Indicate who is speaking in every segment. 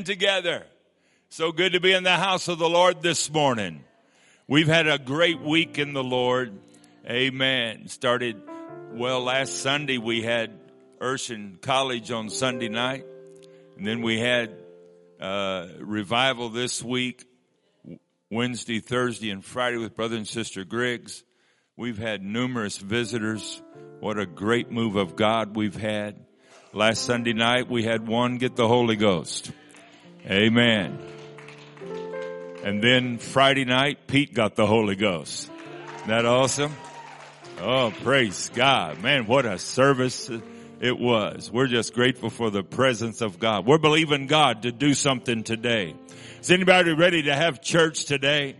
Speaker 1: together. So good to be in the house of the Lord this morning. We've had a great week in the Lord. Amen. Started, well, last Sunday we had Urshan College on Sunday night. And then we had uh, revival this week, Wednesday, Thursday, and Friday with Brother and Sister Griggs. We've had numerous visitors. What a great move of God we've had. Last Sunday night we had one get the Holy Ghost. Amen. And then Friday night, Pete got the Holy Ghost. Isn't that awesome? Oh, praise God. Man, what a service it was. We're just grateful for the presence of God. We're believing God to do something today. Is anybody ready to have church today?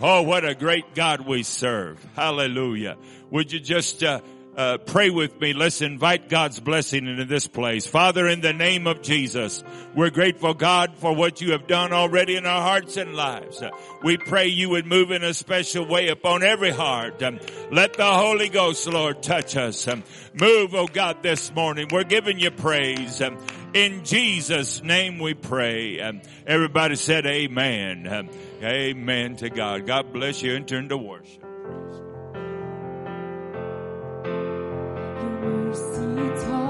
Speaker 1: Oh, what a great God we serve. Hallelujah. Would you just uh, uh, pray with me. Let's invite God's blessing into this place. Father, in the name of Jesus, we're grateful, God, for what you have done already in our hearts and lives. Uh, we pray you would move in a special way upon every heart. Um, let the Holy Ghost, Lord, touch us. Um, move, oh God, this morning. We're giving you praise. Um, in Jesus' name we pray. Everybody said amen. Amen to God. God bless you. Enter into worship.
Speaker 2: 不思。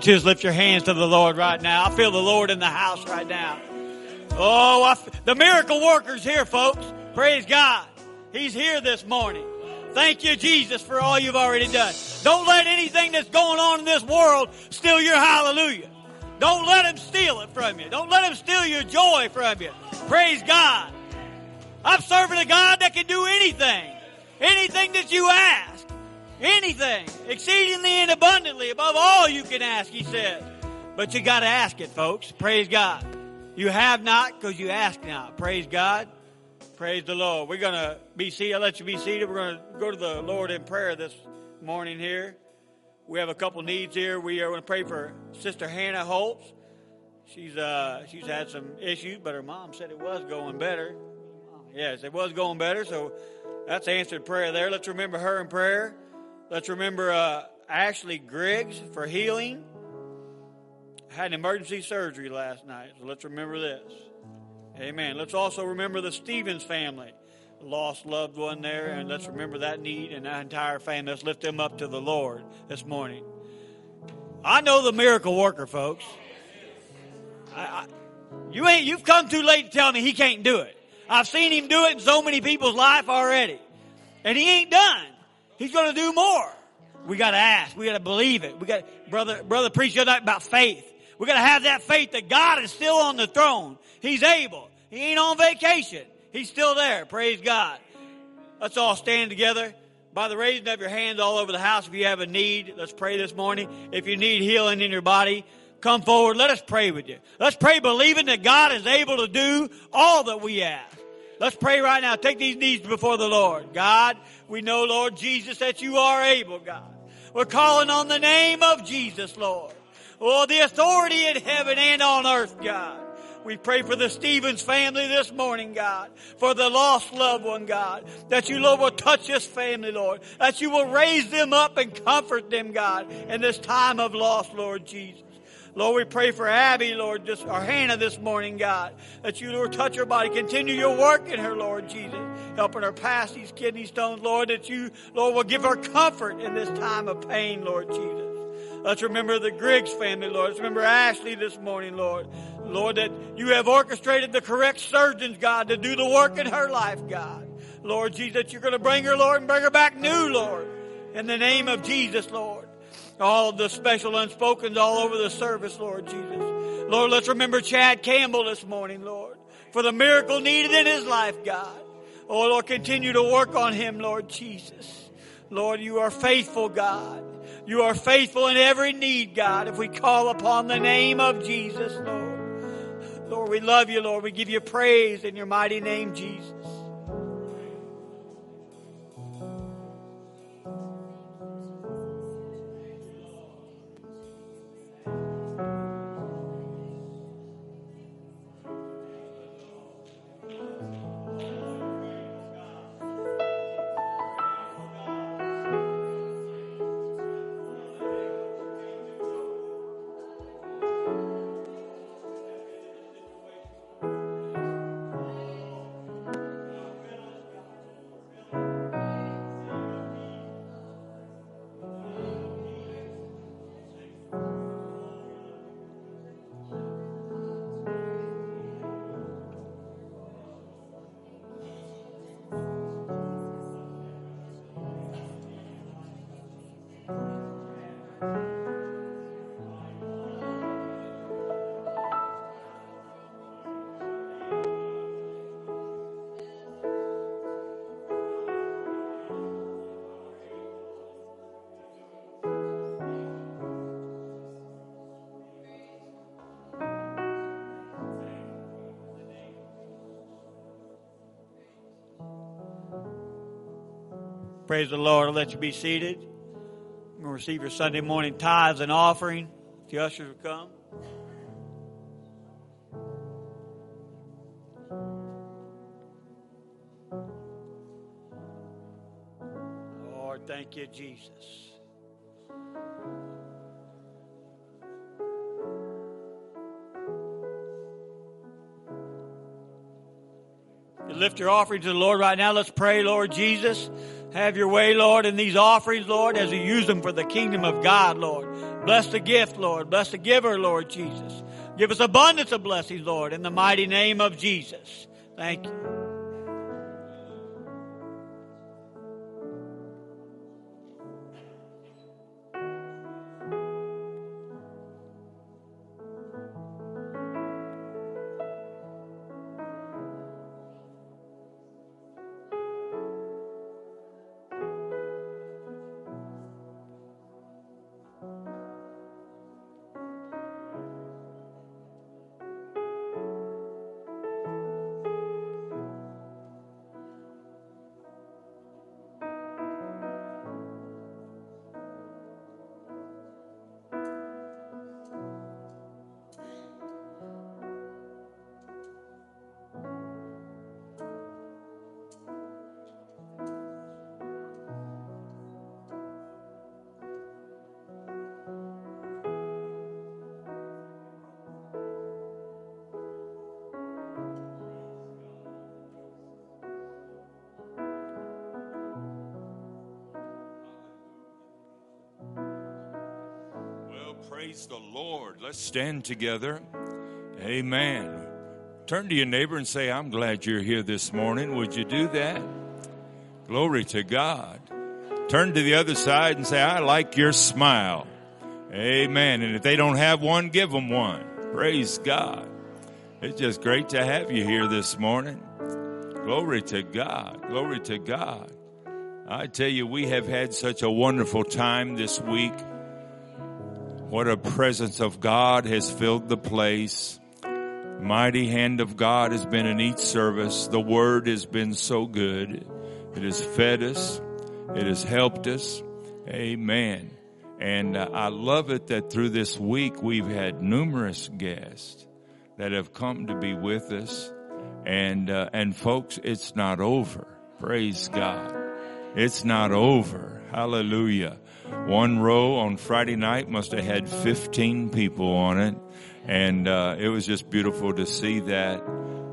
Speaker 2: Don't you just lift your hands to the Lord right now? I feel the Lord in the house right now. Oh, I f- the miracle worker's here, folks. Praise God. He's here this morning. Thank you, Jesus, for all you've already done. Don't let anything that's going on in this world steal your hallelujah. Don't let him steal it from you. Don't let him steal your joy from you. Praise God. I'm serving a God that can do anything. Anything that you ask. Anything. Exceedingly and abundantly above all you can ask, he says. But you gotta ask it, folks. Praise God. You have not because you ask not. Praise God. Praise the Lord. We're going to be seated. I'll let you be seated. We're going to go to the Lord in prayer this morning here. We have a couple needs here. We are going to pray for Sister Hannah Holtz. She's uh, she's had some issues, but her mom said it was going better. Yes, it was going better, so that's answered prayer there. Let's remember her in prayer. Let's remember uh, Ashley Griggs for healing. Had an emergency surgery last night, so let's remember this. Amen. Let's also remember the Stevens family, lost loved one there, and let's remember that need and that entire family. Let's lift them up to the Lord this morning. I know the miracle worker, folks. I, I, you ain't. You've come too late to tell me he can't do it. I've seen him do it in so many people's life already, and he ain't done. He's going to do more. We got to ask. We got to believe it. We got brother brother preach tonight about faith. We got to have that faith that God is still on the throne. He's able. He ain't on vacation. He's still there. Praise God. Let's all stand together by the raising of your hands all over the house. If you have a need, let's pray this morning. If you need healing in your body, come forward. Let us pray with you. Let's pray believing that God is able to do all that we ask. Let's pray right now. Take these needs before the Lord. God, we know, Lord Jesus, that you are able, God. We're calling on the name of Jesus, Lord. Oh, the authority in heaven and on earth, God. We pray for the Stevens family this morning, God, for the lost loved one, God, that you, Lord, will touch this family, Lord, that you will raise them up and comfort them, God, in this time of loss, Lord Jesus. Lord, we pray for Abby, Lord, just, or Hannah this morning, God, that you, Lord, touch her body. Continue your work in her, Lord Jesus, helping her pass these kidney stones, Lord, that you, Lord, will give her comfort in this time of pain, Lord Jesus. Let's remember the Griggs family, Lord. Let's remember Ashley this morning, Lord. Lord, that you have orchestrated the correct surgeons, God, to do the work in her life, God. Lord Jesus, you're going to bring her, Lord, and bring her back new, Lord. In the name of Jesus, Lord. All of the special unspokens all over the service, Lord Jesus. Lord, let's remember Chad Campbell this morning, Lord, for the miracle needed in his life, God. Oh, Lord, continue to work on him, Lord Jesus. Lord, you are faithful, God. You are faithful in every need, God, if we call upon the name of Jesus, Lord. Lord, we love you, Lord. We give you praise in your mighty name, Jesus. Praise the Lord. I'll let you be seated. I'm going to receive your Sunday morning tithes and offering. If The ushers will come. Lord, thank you, Jesus. Lift your offering to the Lord right now. Let's pray, Lord Jesus
Speaker 3: Have your way, Lord, in these offerings, Lord, as we use them for the kingdom of God, Lord. Bless the gift, Lord. Bless the giver, Lord Jesus. Give us abundance of blessings, Lord, in the mighty name of Jesus. Thank you.
Speaker 4: Praise the Lord. Let's stand together. Amen. Turn to your neighbor and say, I'm glad you're here this morning. Would you do that? Glory to God. Turn to the other side and say, I like your smile. Amen. And if they don't have one, give them one. Praise God. It's just great to have you here this morning. Glory to God. Glory to God. I tell you, we have had such a wonderful time this week. What a presence of God has filled the place. Mighty hand of God has been in each service. The word has been so good. It has fed us. It has helped us. Amen. And uh, I love it that through this week we've had numerous guests that have come to be with us. And, uh, and folks, it's not over. Praise God. It's not over. Hallelujah. One row on Friday night must have had 15 people on it. And uh, it was just beautiful to see that.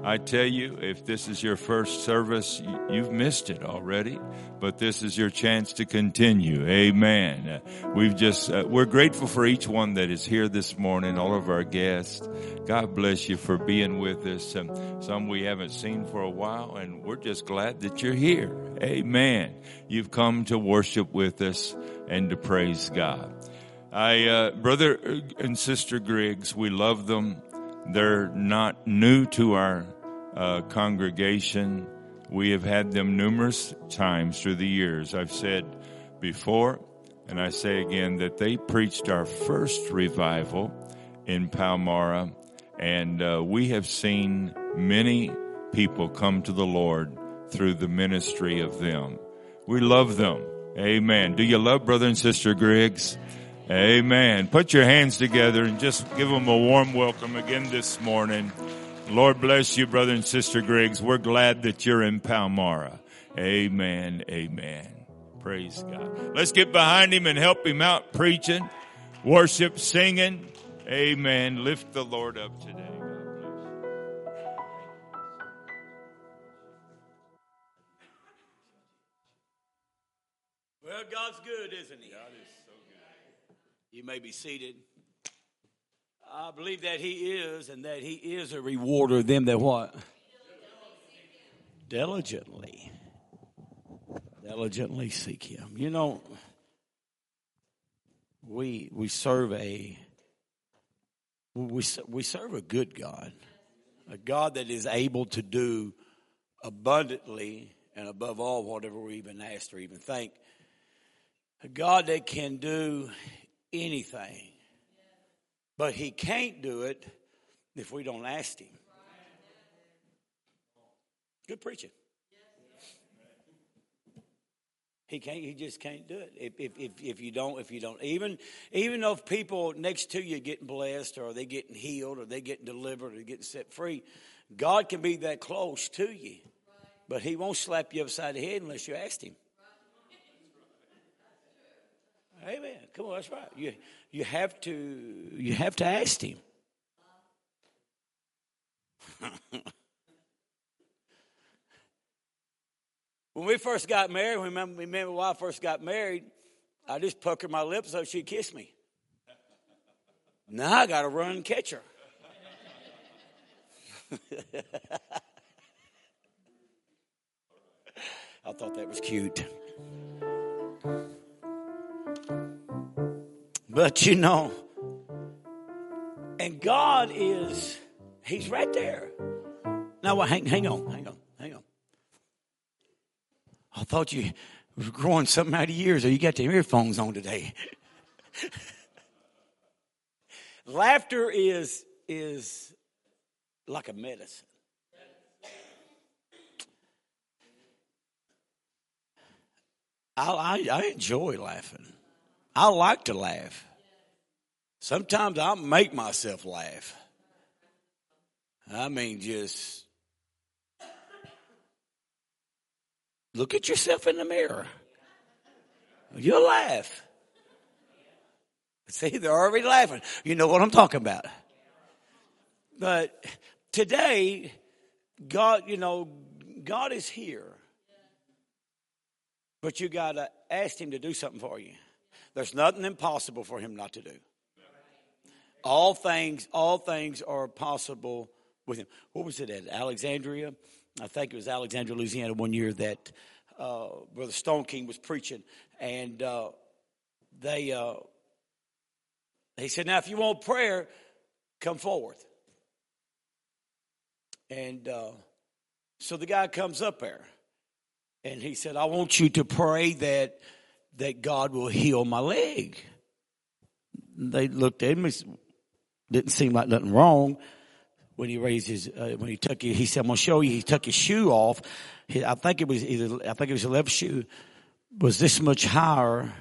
Speaker 4: I tell you, if this is your first service, you've missed it already, but this is your chance to continue. Amen. Uh, we've just, uh, we're grateful for each one that is here this morning, all of our guests. God bless you for being with us. Um, some we haven't seen for a while, and we're just glad that you're here. Amen. You've come to worship with us and to praise God. I, uh, brother and sister Griggs, we love them. They're not new to our uh, congregation. We have had them numerous times through the years. I've said before, and I say again, that they preached our first revival in Palmyra, and uh, we have seen many people come to the Lord through the ministry of them. We love them. Amen. Do you love brother and sister Griggs? Amen. Put your hands together and just give them a warm welcome again this morning. Lord bless you, brother and sister Griggs. We're glad that you're in Palmyra. Amen. Amen. Praise God. Let's get behind him and help him out preaching, worship, singing. Amen. Lift the Lord up today.
Speaker 3: Well, God's good, isn't He?
Speaker 4: God is so good.
Speaker 3: You may be seated. I believe that He is, and that He is a rewarder of them that what? Diligently. Diligently seek Him. You know, we we serve a we we serve a good God, a God that is able to do abundantly and above all whatever we even ask or even think a God that can do anything, but He can't do it if we don't ask Him. Good preaching. He can't. He just can't do it. If, if, if, if you don't, if you don't, even even though people next to you getting blessed, or they getting healed, or they getting delivered, or getting set free, God can be that close to you, but He won't slap you upside the head unless you ask Him. Amen. Come on, that's right. You you have to you have to ask him. When we first got married, when me and my wife first got married, I just puckered my lips so she'd kiss me. Now I got to run and catch her. I thought that was cute. But you know, and God is, He's right there. Now, well, hang, hang on, hang on, hang on. I thought you were growing something out of years, or you got the earphones on today. Laughter is is like a medicine. I, I, I enjoy laughing. I like to laugh. Sometimes I make myself laugh. I mean, just look at yourself in the mirror. You'll laugh. See, they're already laughing. You know what I'm talking about. But today, God, you know, God is here. But you got to ask Him to do something for you. There's nothing impossible for Him not to do. All things, all things are possible with Him. What was it at Alexandria? I think it was Alexandria, Louisiana, one year that uh, Brother Stoneking was preaching, and uh, they uh, he said, "Now, if you want prayer, come forward." And uh, so the guy comes up there and he said, I want you to pray that that God will heal my leg. They looked at him, didn't seem like nothing wrong. When he raised his, uh, when he took it, he said, I'm to show you. He took his shoe off. He, I think it was either, I think it was the left shoe was this much higher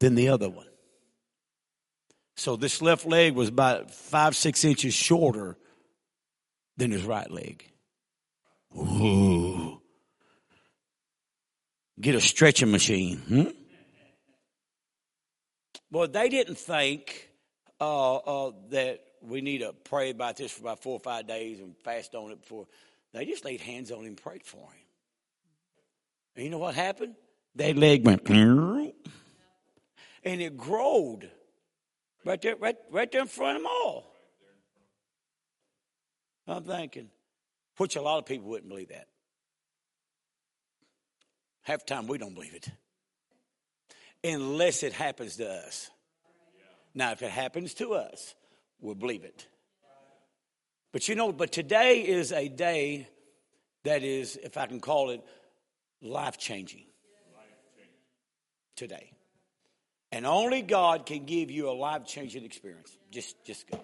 Speaker 3: than the other one. So this left leg was about five, six inches shorter than his right leg. Ooh. Get a stretching machine. Hmm? Well, they didn't think uh, uh, that we need to pray about this for about four or five days and fast on it before. They just laid hands on him and prayed for him. And you know what happened? That leg went, and it growed right there, right, right there in front of them all. I'm thinking, which a lot of people wouldn't believe that. Half the time we don't believe it. Unless it happens to us. Now, if it happens to us, we'll believe it. But you know, but today is a day that is, if I can call it, life changing. Today. And only God can give you a life changing experience. Just, just God.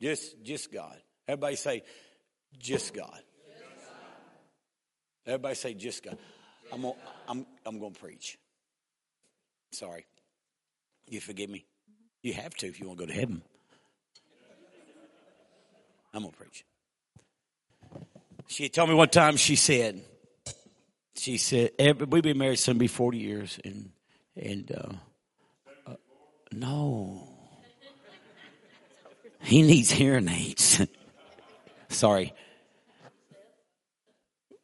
Speaker 3: Just, just God. Everybody say, just God. Everybody say, just God. I'm gonna, I'm, I'm going to preach. Sorry. You forgive me? You have to if you want to go to heaven. I'm going to preach. She told me one time, she said, she said, we've been married some be 40 years and, and, uh, uh, no, he needs hearing aids. Sorry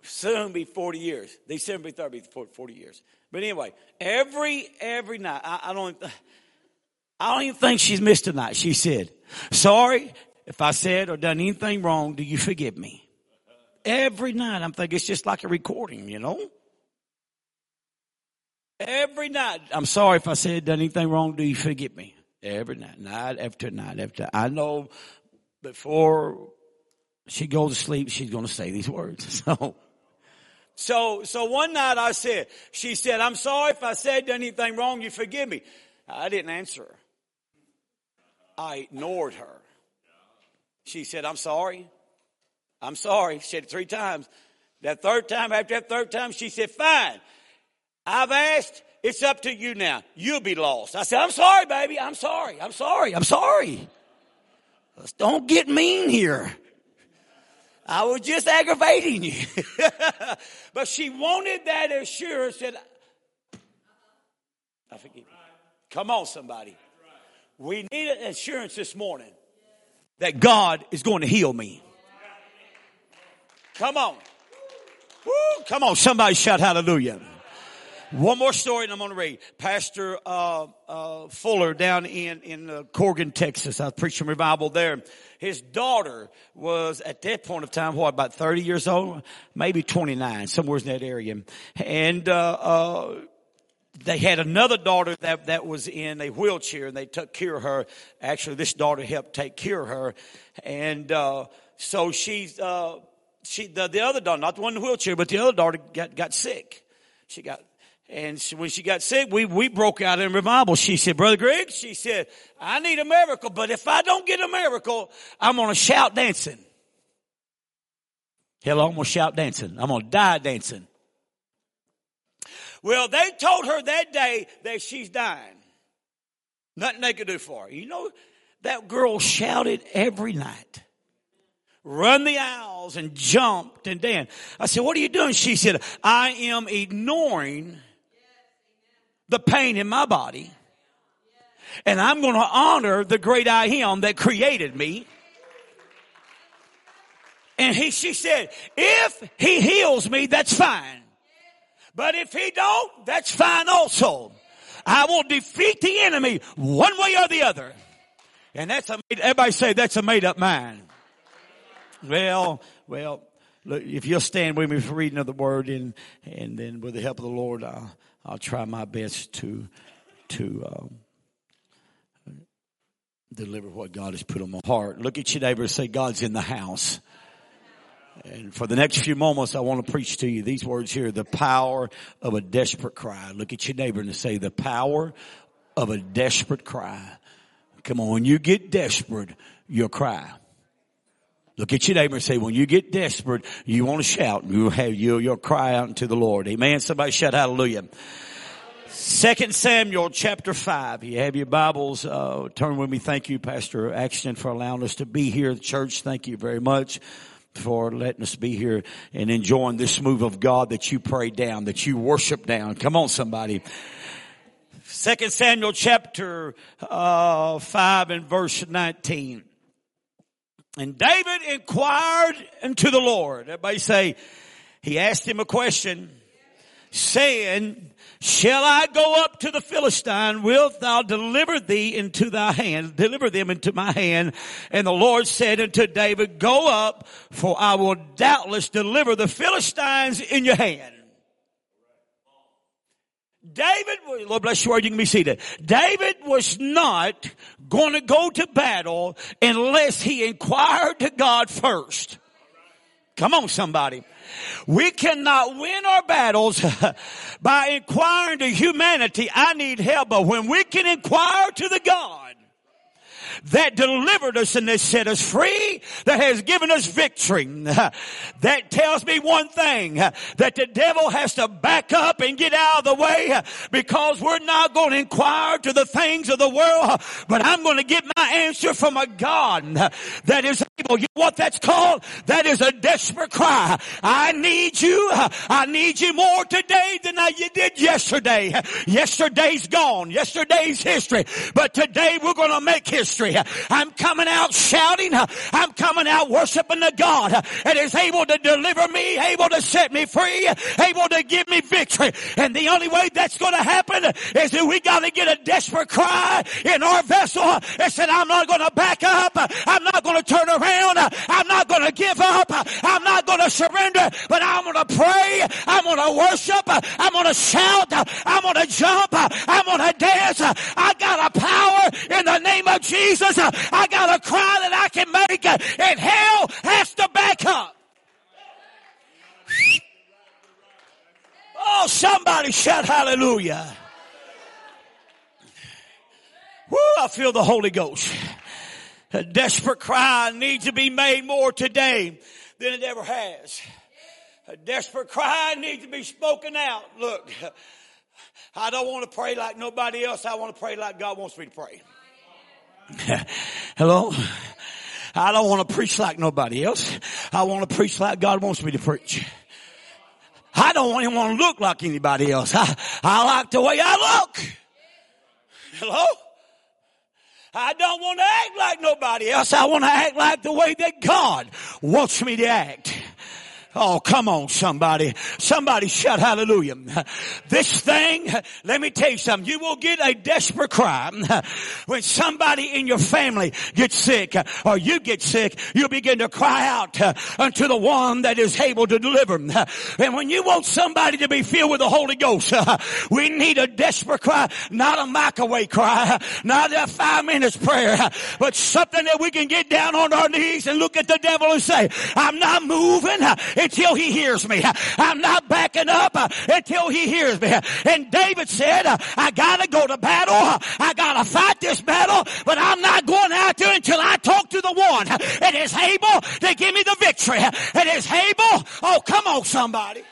Speaker 3: soon be 40 years. December 3rd be 40 years. But anyway, every every night, I, I don't I don't even think she's missed a night. She said, sorry if I said or done anything wrong, do you forgive me? Every night I'm thinking it's just like a recording, you know? Every night, I'm sorry if I said done anything wrong, do you forgive me? Every night, night after night after. I know before she goes to sleep, she's going to say these words. So so, so one night I said, she said, I'm sorry if I said anything wrong, you forgive me. I didn't answer her. I ignored her. She said, I'm sorry. I'm sorry. She said three times. That third time, after that third time, she said, fine. I've asked. It's up to you now. You'll be lost. I said, I'm sorry, baby. I'm sorry. I'm sorry. I'm sorry. Don't get mean here. I was just aggravating you. but she wanted that assurance that I forgive you. Come on, somebody. We need an assurance this morning that God is going to heal me. Come on.
Speaker 2: Woo, come on, somebody shout hallelujah. One more story and I'm going to read. Pastor uh, uh, Fuller down in, in uh, Corrigan, Texas. I preached preaching revival there. His daughter was at that point of time, what, about 30 years old? Maybe 29, somewhere in that area. And, uh, uh, they had another daughter that, that was in a wheelchair and they took care of her. Actually, this daughter helped take care of her. And, uh, so she's, uh, she, the, the other daughter, not the one in the wheelchair, but the other daughter got, got sick. She got, and she, when she got sick, we, we broke out in revival. She said, Brother Griggs, she said, I need a miracle, but if I don't get a miracle, I'm going to shout dancing. Hello, I'm going to shout dancing. I'm going to die dancing. Well, they told her that day that she's dying. Nothing they could do for her. You know, that girl shouted every night. Run the aisles and jumped and danced. I said, what are you doing? She said, I am ignoring the pain in my body. And I'm going to honor the great I am that created me. And he, she said, if he heals me, that's fine. But if he don't, that's fine also. I will defeat the enemy one way or the other. And that's a, everybody say that's a made up mind. Well, well, look, if you'll stand with me for reading of the word and, and then with the help of the Lord, I'll, I'll try my best to, to, um, deliver what God has put on my heart. Look at your neighbor and say, God's in the house. And for the next few moments, I want to preach to you these words here, the power of a desperate cry. Look at your neighbor and say, the power of a desperate cry. Come on, when you get desperate, you'll cry. Look at your neighbor and say, when you get desperate, you want to shout. You'll have, you, you'll cry out to the Lord. Amen. Somebody shout hallelujah. Second Samuel chapter five. You have your Bibles. Uh, turn with me. Thank you, Pastor Axton, for allowing us to be here the church. Thank you very much for letting us be here and enjoying this move of God that you pray down, that you worship down. Come on, somebody. Second Samuel chapter uh, five and verse nineteen. And David inquired unto the Lord. Everybody say, he asked him a question, saying, Shall I go up to the Philistine? Wilt thou deliver thee into thy hand, deliver them into my hand? And the Lord said unto David, Go up, for I will doubtless deliver the Philistines in your hand. David, Lord bless you, word, you can be seated. David was not going to go to battle unless he inquired to God first. Come on, somebody. We cannot win our battles by inquiring to humanity, I need help. But when we can inquire to the God that delivered us and that set us free, that has given us victory. That tells me one thing, that the devil has to back up and get out of the way because we're not going to inquire to the things of the world, but I'm going to get my answer from a God that is able. You know what that's called? That is a desperate cry. I need you. I need you more today than I did yesterday. Yesterday's gone. Yesterday's history. But today we're going to make history. I'm coming out shouting. I'm coming out worshiping the God that is able to deliver me, able to set me free, able to give me victory. And the only way that's going to happen is that we got to get a desperate cry in our vessel and said, I'm not going to back up. I'm not going to turn around. I'm not going to give up. I'm not going to surrender, but I'm going to pray. I'm going to worship. I'm going to shout. I'm going to jump. I'm going to dance. I got a power in the name of Jesus Jesus, uh, I got a cry that I can make uh, and hell has to back up. Oh, somebody shout hallelujah. Woo, I feel the Holy Ghost. A desperate cry needs to be made more today than it ever has. A desperate cry needs to be spoken out. Look, I don't want to pray like nobody else. I want to pray like God wants me to pray. Hello? I don't want to preach like nobody else. I want to preach like God wants me to preach. I don't even want to look like anybody else. I, I like the way I look. Hello? I don't want to act like nobody else. I want to act like the way that God wants me to act. Oh, come on, somebody. Somebody shout hallelujah. This thing, let me tell you something. You will get a desperate cry when somebody in your family gets sick or you get sick. You'll begin to cry out unto the one that is able to deliver. And when you want somebody to be filled with the Holy Ghost, we need a desperate cry, not a microwave cry, not a five minutes prayer, but something that we can get down on our knees and look at the devil and say, I'm not moving until he hears me. I'm not backing up uh, until he hears me. And David said, uh, I gotta go to battle. I gotta fight this battle, but I'm not going out there until I talk to the one that is able to give me the victory. That is able. Oh, come on, somebody.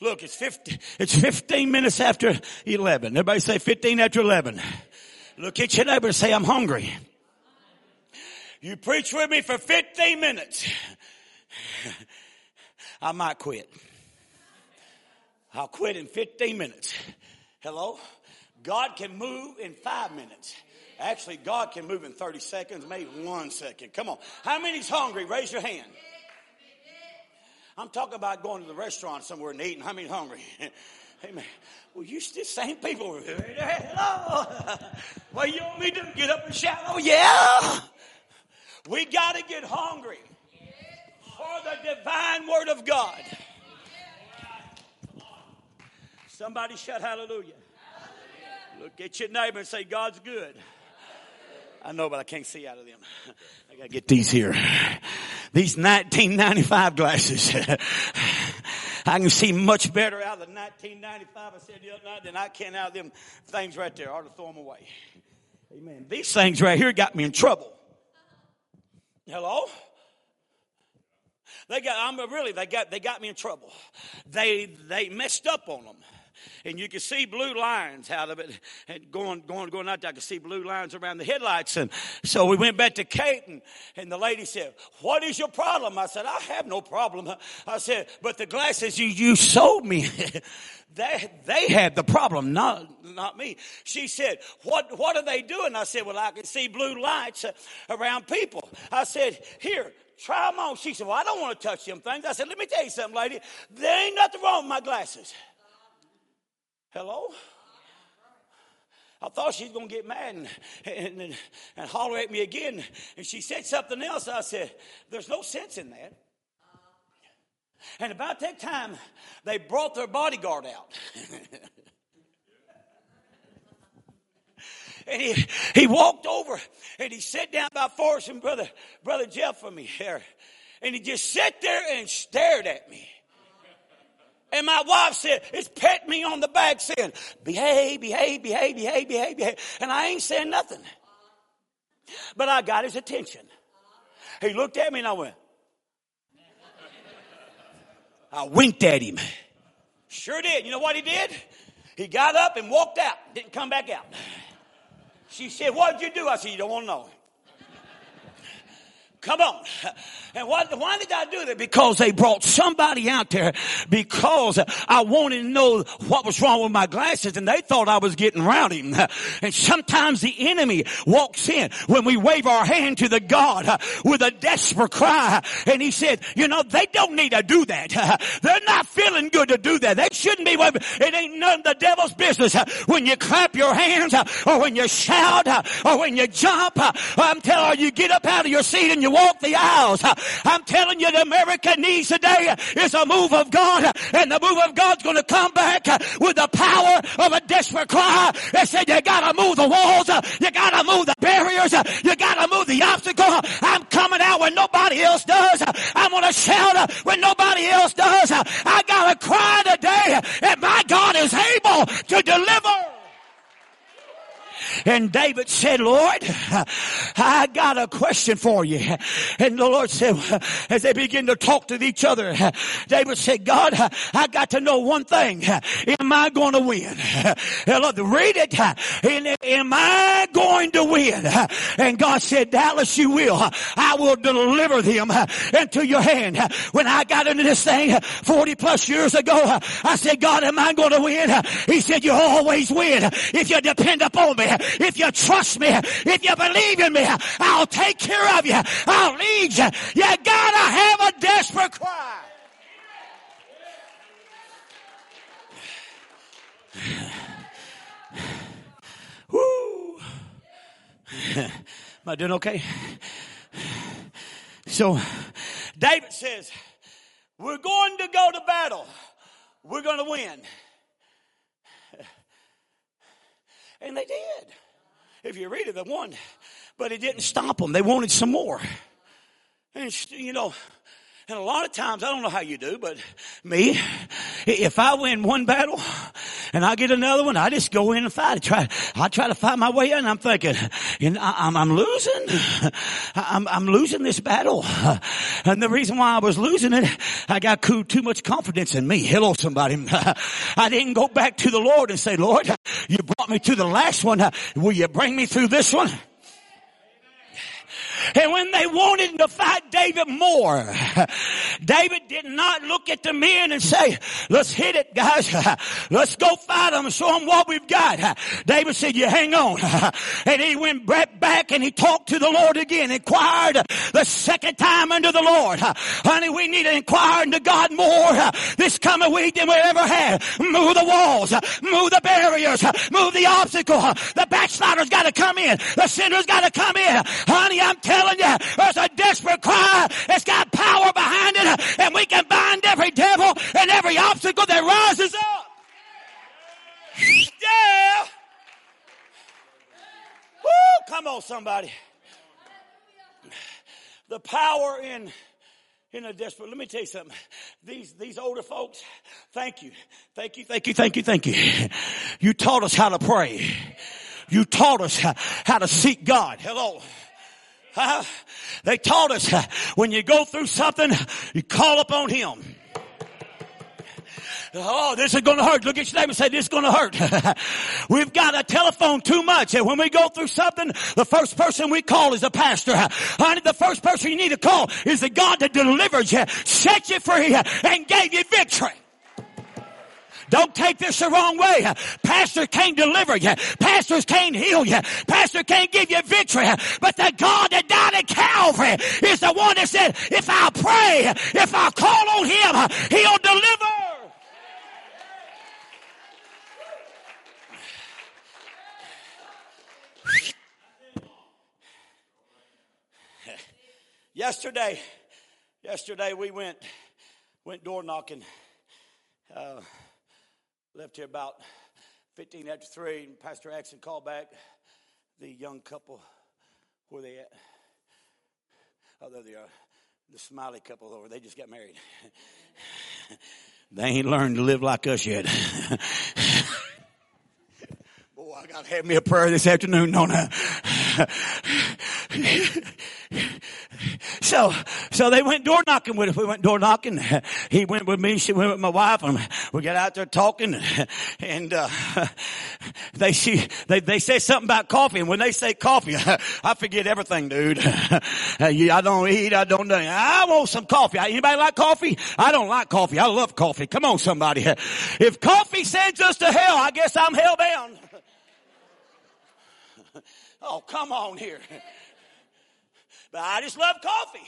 Speaker 2: Look, it's 50, it's 15 minutes after 11. Everybody say 15 after 11. Look at your neighbor and say, I'm hungry. You preach with me for 15 minutes. I might quit. I'll quit in 15 minutes. Hello? God can move in five minutes. Actually, God can move in 30 seconds, maybe one second. Come on. How many's hungry? Raise your hand. I'm talking about going to the restaurant somewhere and eating. How many hungry? Amen. Well, you still same people. Hello. What you want me to get up and shout? Oh yeah. We got to get hungry for the divine word of God. Somebody shout hallelujah. Look at your neighbor and say, God's good. I know, but I can't see out of them. I gotta get these here. These 1995 glasses. I can see much better out of the 1995 I said the other night than I can out of them things right there. I ought to throw them away. Amen. These things right here got me in trouble. Hello? They got, I'm really, they got, they got me in trouble. They, they messed up on them and you can see blue lines out of it and going, going, going out there. I could see blue lines around the headlights. And so we went back to Kate and, and the lady said, what is your problem? I said, I have no problem. I said, but the glasses you, you sold me, they, they had the problem, not, not me. She said, what, what are they doing? I said, well, I can see blue lights uh, around people. I said, here, try them on. She said, well, I don't want to touch them things. I said, let me tell you something, lady. There ain't nothing wrong with my glasses. Hello? I thought she was going to get mad and, and, and, and, holler at me again. And she said something else. I said, There's no sense in that. And about that time, they brought their bodyguard out. and he, he walked over and he sat down by Forrest and brother, brother Jeff for me here. And he just sat there and stared at me. And my wife said, it's pet me on the back saying, behave, behave, behave, behave, behave, behave. And I ain't saying nothing. But I got his attention. He looked at me and I went, I winked at him. Sure did. You know what he did? He got up and walked out. Didn't come back out. She said, what did you do? I said, you don't want to know. Come on. And what, why did I do that? Because they brought somebody out there because I wanted to know what was wrong with my glasses and they thought I was getting rowdy. And sometimes the enemy walks in when we wave our hand to the God with a desperate cry. And he said, you know, they don't need to do that. They're not feeling good to do that. They shouldn't be waving. It ain't none of the devil's business when you clap your hands or when you shout or when you jump. I'm telling you, you get up out of your seat and you walk the aisles. I'm telling you, the America needs today is a move of God, and the move of God's going to come back with the power of a desperate cry. They said, you gotta move the walls, you gotta move the barriers, you gotta move the obstacle. I'm coming out when nobody else does. I'm gonna shout when nobody else does. I gotta cry today, and my God is able to deliver. And David said, Lord, I got a question for you. And the Lord said, as they begin to talk to each other, David said, God, I got to know one thing. Am I going to win? Lord, read it. Am I going to win? And God said, Dallas, you will. I will deliver them into your hand. When I got into this thing 40 plus years ago, I said, God, am I going to win? He said, you always win if you depend upon me. If you trust me, if you believe in me, I'll take care of you. I'll lead you. You gotta have a desperate cry. Woo. Am I doing okay? So David says, we're going to go to battle. We're going to win. And they did. If you read it, they won. But it didn't stop them. They wanted some more. And, you know, and a lot of times, I don't know how you do, but me, if I win one battle and I get another one, I just go in and fight. I try, I try to fight my way in. I'm thinking, you know, I'm, I'm losing. I'm, I'm losing this battle. And the reason why I was losing it, I got too much confidence in me. Hello, somebody. I didn't go back to the Lord and say, Lord, you brought me to the last one. Will you bring me through this one? And when they wanted to fight David more, David did not look at the men and say, let's hit it guys. Let's go fight them and show them what we've got. David said, you hang on. And he went back and he talked to the Lord again, inquired the second time unto the Lord. Honey, we need to inquire into God more this coming week than we ever had. Move the walls, move the barriers, move the obstacle. The backslider's got to come in. The sinner's got to come in. Honey, I'm telling you, there's a desperate cry. It's got power behind it, and we can bind every devil and every obstacle that rises up. Yeah. Woo, come on, somebody. The power in in a desperate. Let me tell you something. These these older folks, thank you, thank you, thank you, thank you, thank you. You taught us how to pray. You taught us how, how to seek God. Hello. They taught us when you go through something, you call upon Him. Oh, this is going to hurt. Look at your neighbor and say, this is going to hurt. We've got a telephone too much. And when we go through something, the first person we call is a pastor. Honey, the first person you need to call is the God that delivered you, set you free, and gave you victory. Don't take this the wrong way. Pastor can't deliver you. Pastors can't heal you. Pastor can't give you victory. But the God that died at Calvary is the one that said, if I pray, if I call on Him, He'll deliver. yesterday, yesterday we went went door knocking. Uh, Left here about 15 after 3, and Pastor Axon called back the young couple. Where they at? Oh, there they are. The smiley couple over. They just got married. they ain't learned to live like us yet. Boy, I got to have me a prayer this afternoon, don't I? so, so they went door knocking with us. We went door knocking. He went with me. She went with my wife, and we got out there talking. And uh, they see they they say something about coffee, and when they say coffee, I forget everything, dude. I don't eat. I don't. I want some coffee. Anybody like coffee? I don't like coffee. I love coffee. Come on, somebody. If coffee sends us to hell, I guess I'm hell bound. Oh, come on here. But I just love coffee.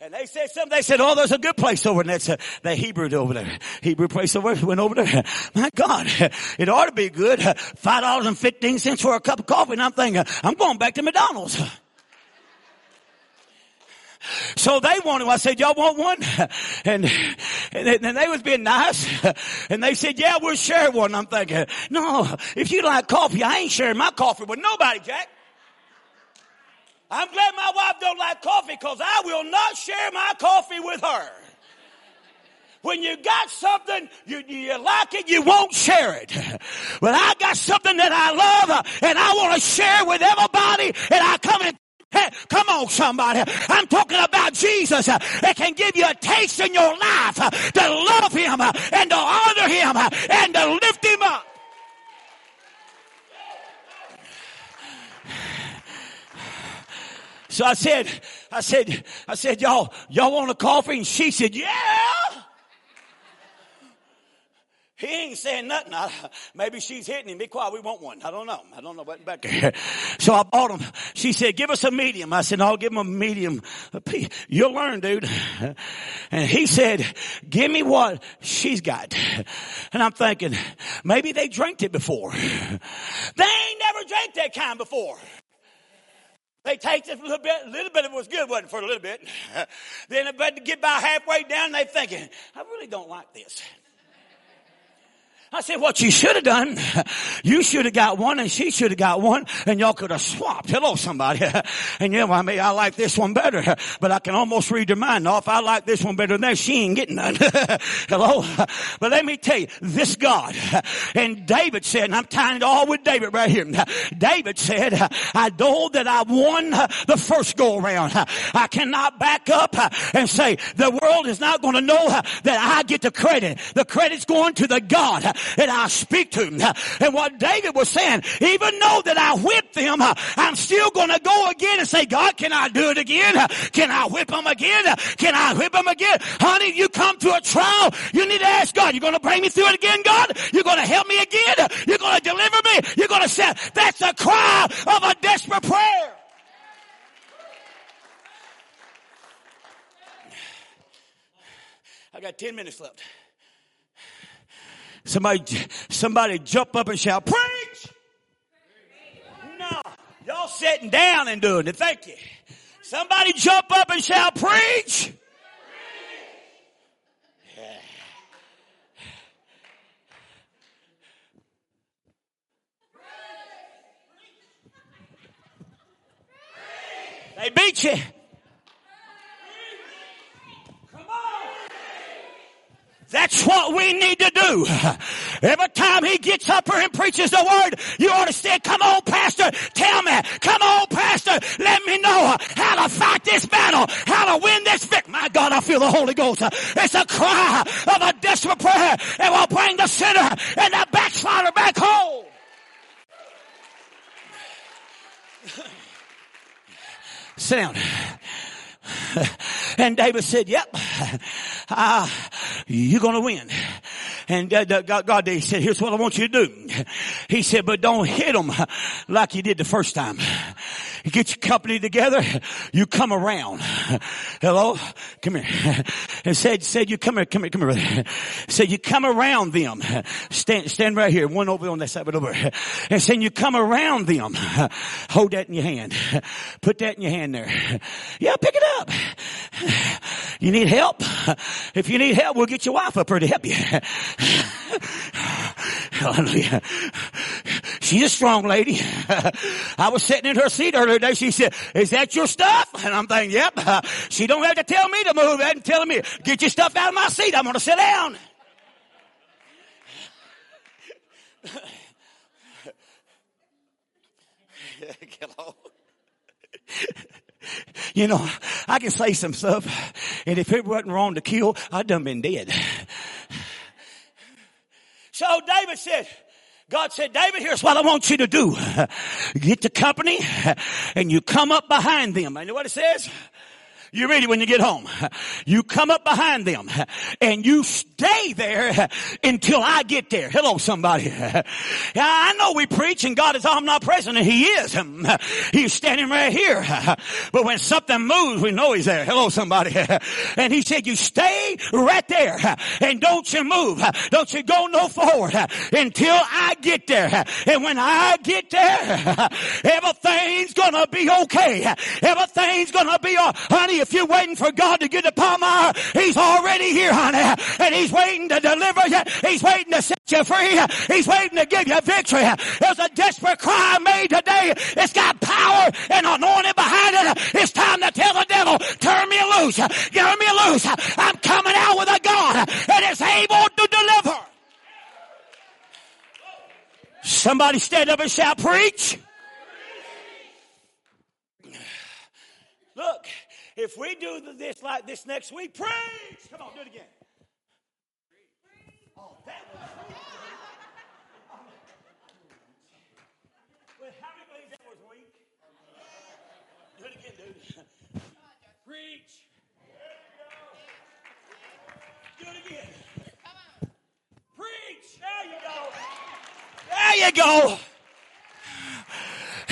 Speaker 2: And they said something. They said, "Oh, there's a good place over there. That's uh, a, the Hebrew over there. Hebrew place over went over there. My God, it ought to be good. Five dollars and fifteen cents for a cup of coffee." And I'm thinking, I'm going back to McDonald's. So they wanted, I said, y'all want one? And, and they was being nice. And they said, yeah, we'll share one. I'm thinking, no, if you like coffee, I ain't sharing my coffee with nobody, Jack. I'm glad my wife don't like coffee because I will not share my coffee with her. When you got something, you, you like it, you won't share it. But I got something that I love and I want to share with everybody and I come in Hey, come on, somebody. I'm talking about Jesus uh, that can give you a taste in your life uh, to love Him uh, and to honor Him and to lift Him up. So I said, I said, I said, y'all, y'all want a coffee? And she said, yeah. he ain't saying nothing. I, maybe she's hitting him. Be quiet. We want one. I don't know. I don't know what back there. So I bought him. She said, give us a medium. I said, no, I'll give him a medium. You'll learn, dude. And he said, give me what she's got. And I'm thinking, maybe they drank it before. They ain't never drank that kind before. They tasted a little bit, a little bit of it was good, wasn't it, for a little bit. then about to get about halfway down, they thinking, I really don't like this. I said, what you should have done, you should have got one and she should have got one and y'all could have swapped. Hello, somebody. And yeah, well, I mean, I like this one better, but I can almost read your mind. No, if I like this one better than that, she ain't getting none. Hello. But let me tell you, this God, and David said, and I'm tying it all with David right here. David said, I know that I won the first go around. I cannot back up and say the world is not going to know that I get the credit. The credit's going to the God and I speak to him. And what David was saying, even though that I whipped them, I'm still going to go again and say, God, can I do it again? Can I whip them again? Can I whip them again? Honey, you come to a trial, you need to ask God, you're going to bring me through it again, God? You're going to help me again? You're going to deliver me? You're going to say, that's a cry of a desperate prayer. I got 10 minutes left. Somebody, somebody jump up and shout, preach! No, y'all sitting down and doing it. Thank you. Somebody jump up and shout, preach! They beat you. That's what we need to do. Every time he gets up here and preaches the word, you ought to say, come on, pastor, tell me, come on, pastor, let me know how to fight this battle, how to win this victory. My God, I feel the Holy Ghost. It's a cry of a desperate prayer and will bring the sinner and the backslider back home. Sit down. And David said, yep, uh, you're going to win. And God, God, he said, here's what I want you to do. He said, but don't hit them like you did the first time. You get your company together, you come around. Hello? Come here. And said, said you come here, come here, come here. Said you come around them. Stand, stand right here. One over on that side, but over. And said you come around them. Hold that in your hand. Put that in your hand there. Yeah, pick it up. You need help? If you need help, we'll get your wife up here to help you. Hallelujah. She's a strong lady. I was sitting in her seat earlier today. She said, is that your stuff? And I'm thinking, yep. She don't have to tell me to move. And telling me, get your stuff out of my seat. I'm going to sit down. Hello. You know, I can say some stuff, and if it wasn't wrong to kill, I'd done been dead. So David said, God said, David, here's what I want you to do. Get the company and you come up behind them. You know what it says? You ready when you get home. You come up behind them and you stay there until I get there. Hello, somebody. I know we preach and God is omnipresent and He is. He's standing right here. But when something moves, we know He's there. Hello, somebody. And He said, you stay right there and don't you move. Don't you go no forward until I get there. And when I get there, everything's gonna be okay. Everything's gonna be honey, if you're waiting for God to get the Palmyra, He's already here, honey. And He's waiting to deliver you. He's waiting to set you free. He's waiting to give you victory. There's a desperate cry made today. It's got power and anointing behind it. It's time to tell the devil, turn me loose. Turn me loose. I'm coming out with a God that is able to deliver. Somebody stand up and shout, preach. Look, if we do this like this next week, preach! Come on, do it again. Oh, that was Well, how many believe that was weak? Do it again, dude. Preach. Do it again. Preach. There you go. There you go.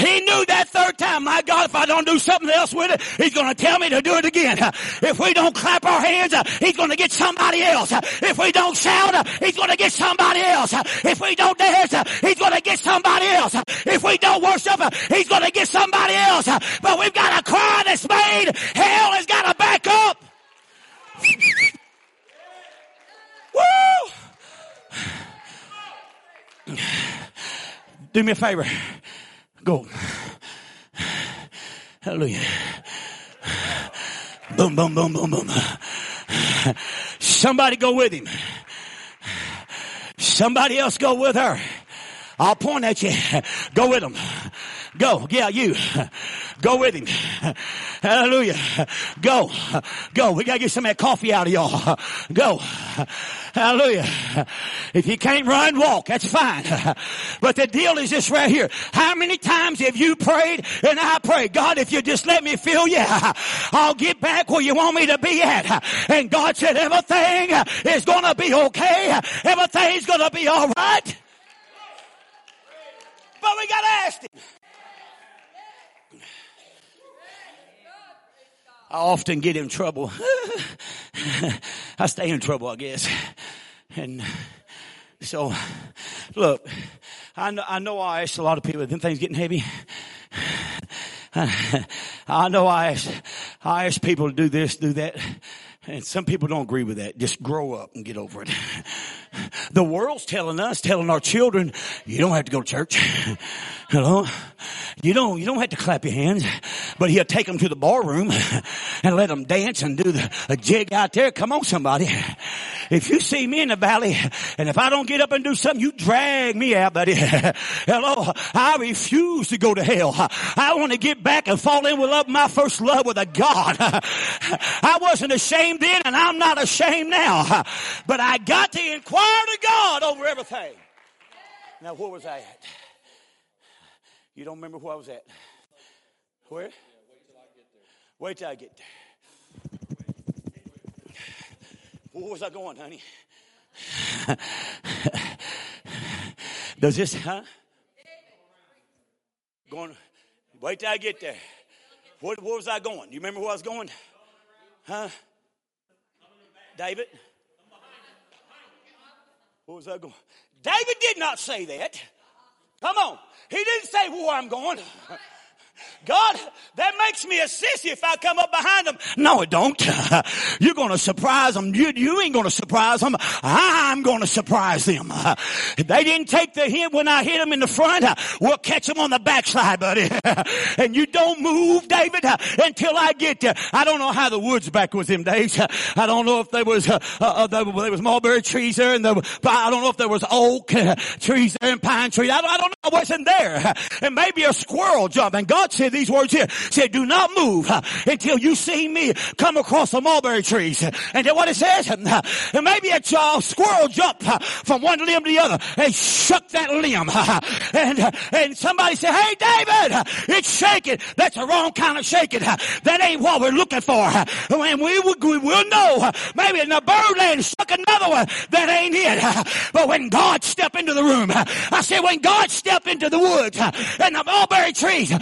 Speaker 2: He knew that third time, my God, if I don't do something else with it, He's going to tell me to do it again. If we don't clap our hands, He's going to get somebody else. If we don't shout, He's going to get somebody else. If we don't dance, He's going to get somebody else. If we don't worship, He's going to get somebody else. But we've got a cry that's made. Hell has got to back up. Woo! Do me a favor. Go. Hallelujah. Boom, boom, boom, boom, boom. Somebody go with him. Somebody else go with her. I'll point at you. Go with them. Go. Yeah, you. Go with him. Hallelujah. Go. Go. We gotta get some of that coffee out of y'all. Go. Hallelujah. If you can't run, walk. That's fine. But the deal is this right here. How many times have you prayed and I pray, God, if you just let me feel you, I'll get back where you want me to be at. And God said everything is gonna be okay. Everything's gonna be alright. But we gotta ask him. I often get in trouble. I stay in trouble, I guess. And so, look, I know, I know I asked a lot of people, them things getting heavy. I know I ask, I ask people to do this, do that. And some people don't agree with that. Just grow up and get over it. The world's telling us, telling our children, you don't have to go to church. Hello? You don't, you don't have to clap your hands, but he'll take them to the bar room and let them dance and do the, a jig out there. Come on somebody. If you see me in the valley and if I don't get up and do something, you drag me out, buddy. Hello? I refuse to go to hell. I want to get back and fall in with love, my first love with a God. I wasn't ashamed then and I'm not ashamed now, but I got to inquire to God over everything. Now, where was I at? You don't remember where I was at? Where? Yeah, wait till I get there. Wait till I get there. Where was I going, honey? Does this, huh? Going, wait till I get there. Where, where was I going? You remember where I was going? Huh? David? Where was I going? David did not say that. Come on. He didn't say where I'm going. God, that makes me a sissy if I come up behind them. No, it don't. You're going to surprise them. You, you ain't going to surprise them. I'm going to surprise them. They didn't take the hit when I hit them in the front. We'll catch them on the backside, buddy. And you don't move, David, until I get there. I don't know how the woods back was them days. I don't know if there was, uh, uh, there, was mulberry trees there and there, I don't know if there was oak trees there and pine trees. I don't, I don't know. I wasn't there. And maybe a squirrel jump. And God said these words here. Said, do not move until you see me come across the mulberry trees. And then what it says, and maybe a squirrel jumped from one limb to the other and shook that limb. And, uh, and somebody said, hey David, it's shaking. That's the wrong kind of shaking. That ain't what we're looking for. And we, we will know, maybe in the birdland shook another one. That ain't it. But when God stepped into the room, I said, when God stepped into the woods and the mulberry trees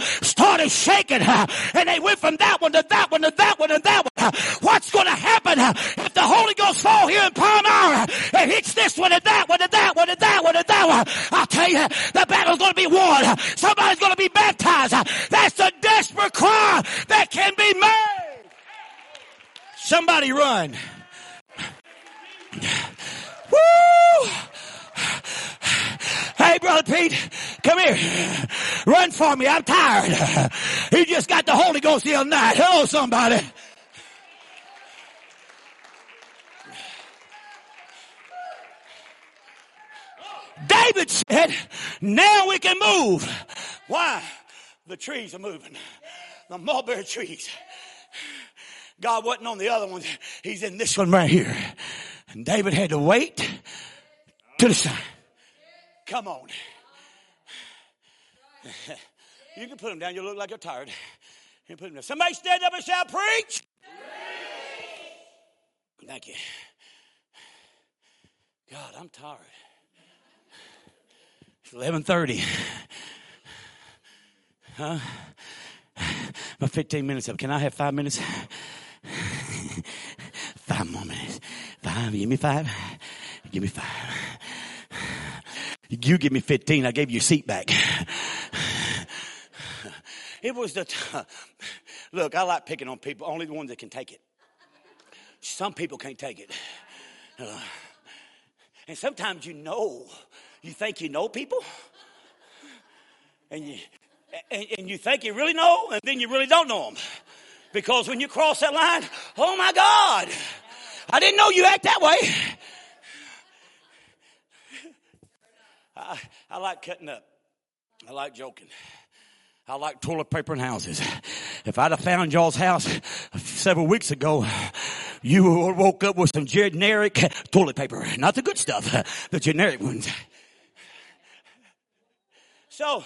Speaker 2: started shaking and they went from that one to that one to that one to that one. What's going to happen if the Holy Ghost fall here in Palmyra and hits this one and that one and that one and that one and that one? I'll tell you, the battle's going to be won. Somebody's going to be baptized. That's a desperate cry that can be made. Somebody run. Woo! Hey, Brother Pete, come here. Run for me. I'm tired. He just got the Holy Ghost the other night. Hello, somebody. David said, now we can move. Why? The trees are moving. The mulberry trees. God wasn't on the other ones. He's in this one right here. And David had to wait to the side. Come on. You can put them down. You look like you're tired. You put them down. Somebody stand up and shout, preach. preach. Thank you. God, I'm tired. It's 1130. Huh? About 15 minutes up. Can I have five minutes? five more minutes. Five. Give me five. Give me five. You give me 15. I gave you your seat back. It was the, t- look, I like picking on people, only the ones that can take it. Some people can't take it. Uh, and sometimes you know, you think you know people, and you, and, and you think you really know, and then you really don't know them. Because when you cross that line, oh my God, I didn't know you act that way. I, I like cutting up. I like joking. I like toilet paper and houses. If I'd have found y'all's house several weeks ago, you would woke up with some generic toilet paper. Not the good stuff, the generic ones. So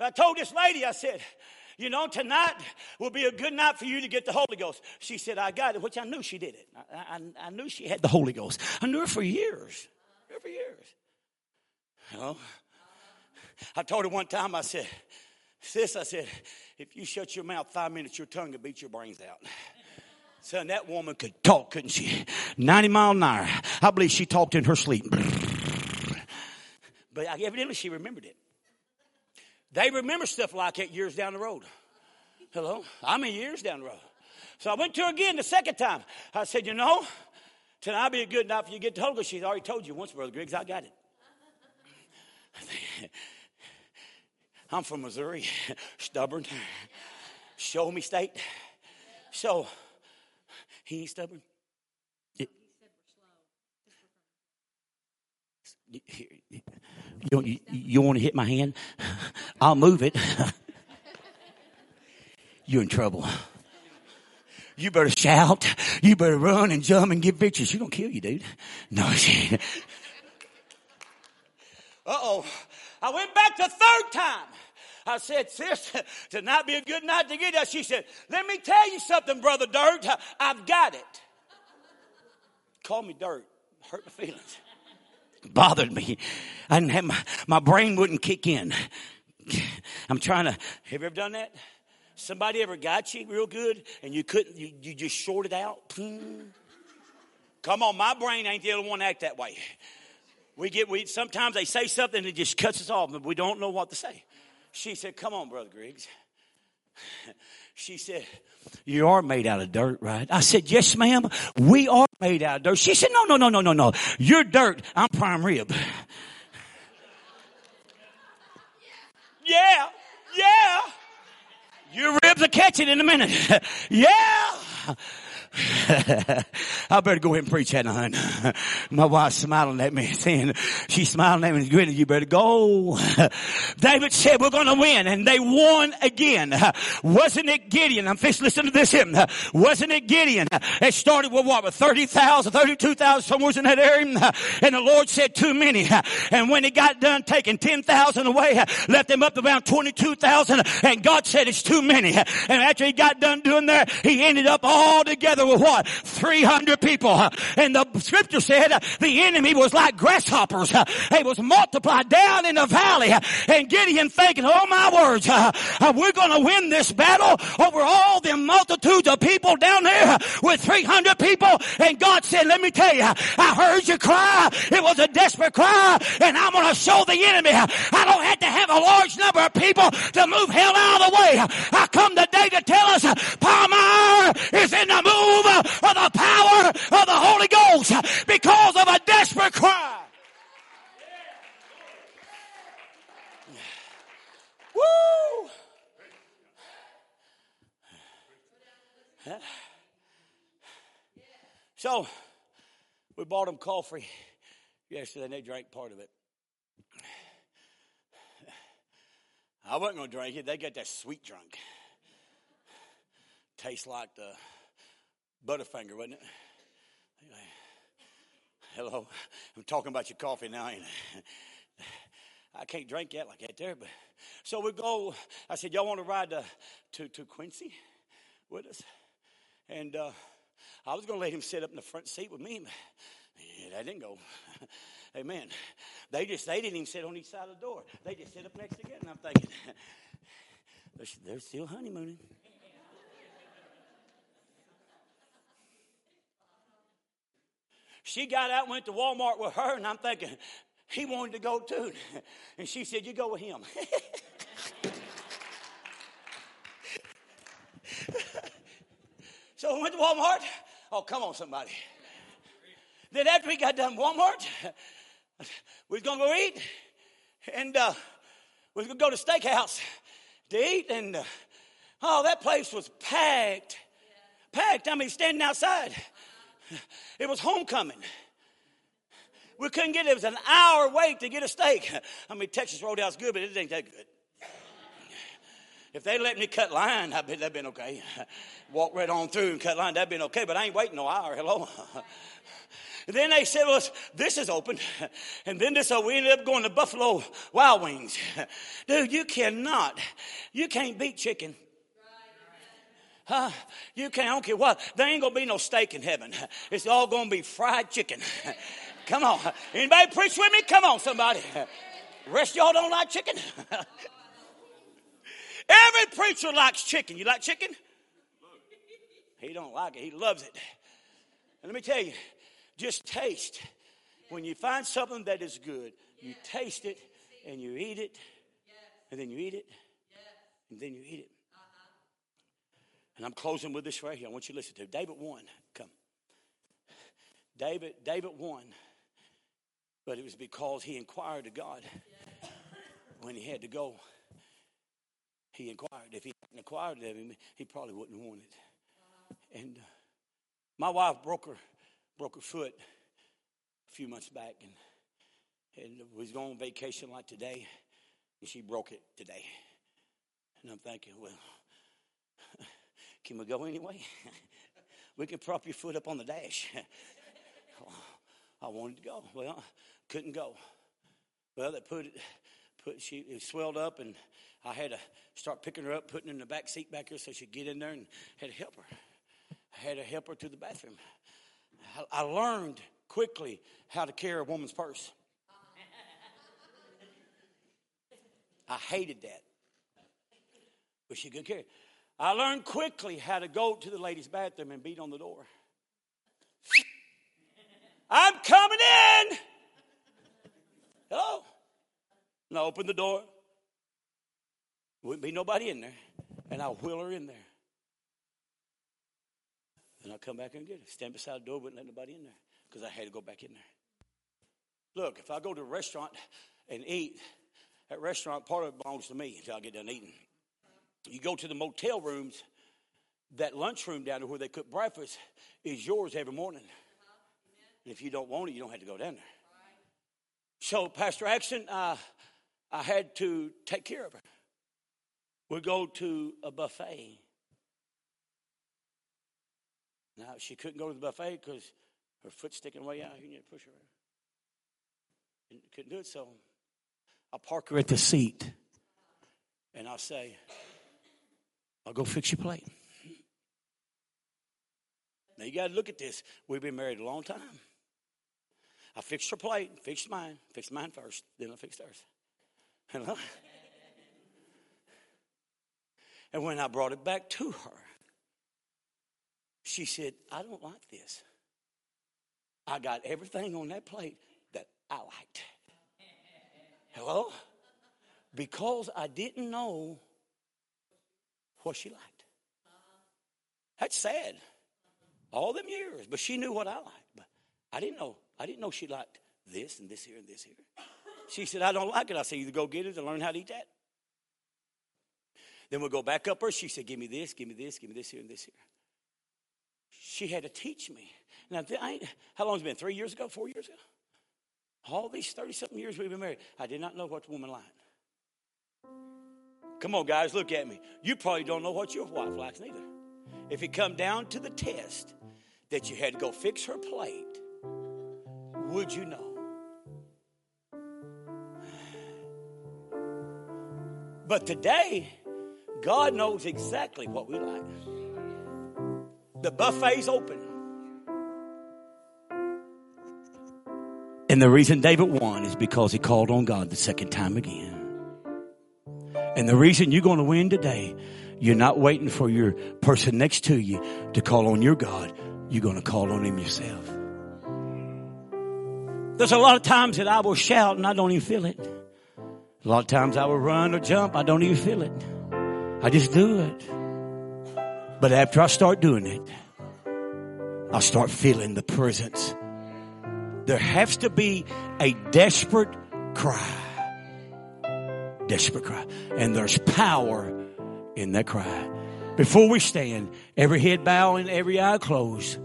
Speaker 2: I told this lady, I said, you know, tonight will be a good night for you to get the Holy Ghost. She said, I got it, which I knew she did it. I, I, I knew she had the Holy Ghost. I knew her for years. Knew her for years. You know? I told her one time, I said, Sis, I said, if you shut your mouth five minutes, your tongue will beat your brains out. Son, that woman could talk, couldn't she? 90 mile an hour. I believe she talked in her sleep. But evidently she remembered it. They remember stuff like that years down the road. Hello? I'm mean, years down the road. So I went to her again the second time. I said, You know, tonight will be a good night for you to get Ghost. She's already told you once, Brother Griggs, I got it. I'm from Missouri, stubborn, show me state. So, he ain't stubborn. You, you, you want to hit my hand? I'll move it. You're in trouble. You better shout. You better run and jump and victory. She's going to kill you, dude. No, she. Uh oh. I went back the third time. I said, sis, tonight be a good night to get us. She said, let me tell you something, Brother Dirt. I've got it. Call me Dirt. Hurt my feelings. Bothered me. I didn't have my, my brain wouldn't kick in. I'm trying to, have you ever done that? Somebody ever got you real good and you couldn't, you, you just shorted out? Come on, my brain ain't the only one to act that way. We get, we, sometimes they say something and it just cuts us off, but we don't know what to say. She said, Come on, Brother Griggs. She said, You are made out of dirt, right? I said, Yes, ma'am. We are made out of dirt. She said, No, no, no, no, no, no. You're dirt. I'm prime rib. Yeah, yeah. Your ribs are catching in a minute. yeah. I better go ahead and preach that, hun. My wife's smiling at me, saying, she's smiling at me and grinning, you better go. David said, we're going to win. And they won again. Wasn't it Gideon? I'm fixing listen to this hymn. Wasn't it Gideon? It started with what? With 30,000, 32,000, somewhere in that area. And the Lord said too many. And when he got done taking 10,000 away, left them up to around 22,000. And God said it's too many. And after he got done doing that, he ended up all together with what? 300 people. And the scripture said uh, the enemy was like grasshoppers. It was multiplied down in the valley. And Gideon thinking, oh my words, we're going to win this battle over all the multitudes of people down there with 300 people. And God said, let me tell you, I heard you cry. It was a desperate cry. And I'm going to show the enemy I don't have to have a large number of people to move hell out of the way. I come today to tell us Palmer is in the move power of the Holy Ghost because of a desperate cry. Woo! So, we bought them coffee yesterday and they drank part of it. I wasn't going to drink it. They got that sweet drunk. Tastes like the Butterfinger, wasn't it? Hello. I'm talking about your coffee now, ain't I? I can't drink yet like that there, but so we go. I said, Y'all want to ride to, to, to Quincy with us? And uh, I was going to let him sit up in the front seat with me, but yeah, that didn't go. Amen. They just they didn't even sit on each side of the door. They just sit up next to together. And I'm thinking, they're, they're still honeymooning. She got out, went to Walmart with her, and I'm thinking, he wanted to go too. And she said, You go with him. so we went to Walmart. Oh, come on, somebody. Then after we got done Walmart, we was gonna go eat, and uh, we was gonna go to steakhouse to eat, and uh, oh, that place was packed, packed. I mean, standing outside. It was homecoming. We couldn't get it. It was an hour wait to get a steak. I mean, Texas Roadhouse good, but it ain't that good. If they let me cut line, I bet that'd been okay. Walk right on through and cut line, that'd been okay. But I ain't waiting no hour. Hello. Then they said, well, this is open. And then this, so we ended up going to Buffalo Wild Wings. Dude, you cannot, you can't beat chicken. Huh? You can't, I don't care what. There ain't gonna be no steak in heaven. It's all gonna be fried chicken. Come on. Anybody preach with me? Come on, somebody. Rest y'all don't like chicken? Every preacher likes chicken. You like chicken? He don't like it. He loves it. And let me tell you, just taste. When you find something that is good, you taste it and you eat it, and then you eat it, and then you eat it. And I'm closing with this right here. I want you to listen to. David won. Come. David, David won. But it was because he inquired to God when he had to go. He inquired. If he hadn't inquired of him, he probably wouldn't won it. And uh, my wife broke her broke her foot a few months back, and and was going on vacation like today, and she broke it today. And I'm thinking, well, can we go anyway? we can prop your foot up on the dash. I wanted to go. Well, couldn't go. Well, they put it, put she it swelled up, and I had to start picking her up, putting her in the back seat back here so she'd get in there, and had to help her. I had to help her to the bathroom. I learned quickly how to carry a woman's purse. I hated that. But she could carry. I learned quickly how to go to the ladies' bathroom and beat on the door. I'm coming in. Hello? And I open the door. Wouldn't be nobody in there. And I'll wheel her in there. And I'll come back and get her. Stand beside the door, wouldn't let nobody in there because I had to go back in there. Look, if I go to a restaurant and eat, that restaurant, part of it belongs to me until I get done eating. You go to the motel rooms, that lunchroom down there where they cook breakfast is yours every morning. And if you don't want it, you don't have to go down there. So, Pastor Action, uh, I had to take care of her. We go to a buffet. Now, she couldn't go to the buffet because her foot's sticking way out. You need to push her. And couldn't do it, so I'll park her at the seat. And I'll say, I'll go fix your plate. Now, you got to look at this. We've been married a long time. I fixed her plate, fixed mine, fixed mine first, then I fixed hers. Hello? And when I brought it back to her, she said, I don't like this. I got everything on that plate that I liked. Hello? Because I didn't know what she liked. That's sad. All them years, but she knew what I liked. But I didn't know. I didn't know she liked this and this here and this here. She said, I don't like it. I said, either go get it or learn how to eat that. Then we'll go back up her. She said, Give me this, give me this, give me this here and this here she had to teach me. Now, how long has it been? Three years ago? Four years ago? All these 30 something years we've been married, I did not know what the woman liked. Come on, guys, look at me. You probably don't know what your wife likes neither. If it come down to the test that you had to go fix her plate, would you know? But today, God knows exactly what we like. The buffet's open. And the reason David won is because he called on God the second time again. And the reason you're going to win today, you're not waiting for your person next to you to call on your God. You're going to call on him yourself. There's a lot of times that I will shout and I don't even feel it. A lot of times I will run or jump. I don't even feel it. I just do it. But after I start doing it, I start feeling the presence. There has to be a desperate cry. Desperate cry. And there's power in that cry. Before we stand, every head bowing, every eye closed.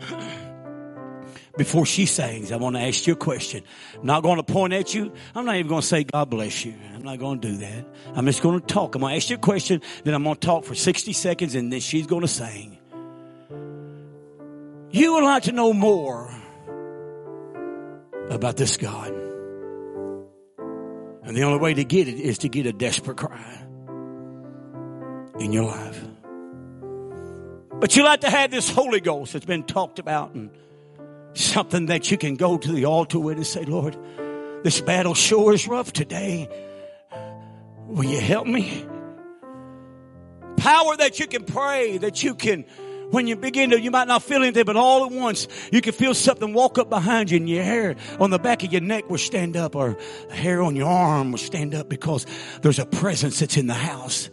Speaker 2: Before she sings, I want to ask you a question. I'm not going to point at you. I'm not even going to say God bless you. I'm not going to do that. I'm just going to talk. I'm going to ask you a question, then I'm going to talk for 60 seconds, and then she's going to sing. You would like to know more about this God. And the only way to get it is to get a desperate cry in your life. But you like to have this Holy Ghost that's been talked about and something that you can go to the altar with and say, Lord, this battle sure is rough today. Will you help me? Power that you can pray, that you can, when you begin to, you might not feel anything, but all at once, you can feel something walk up behind you and your hair on the back of your neck will stand up or hair on your arm will stand up because there's a presence that's in the house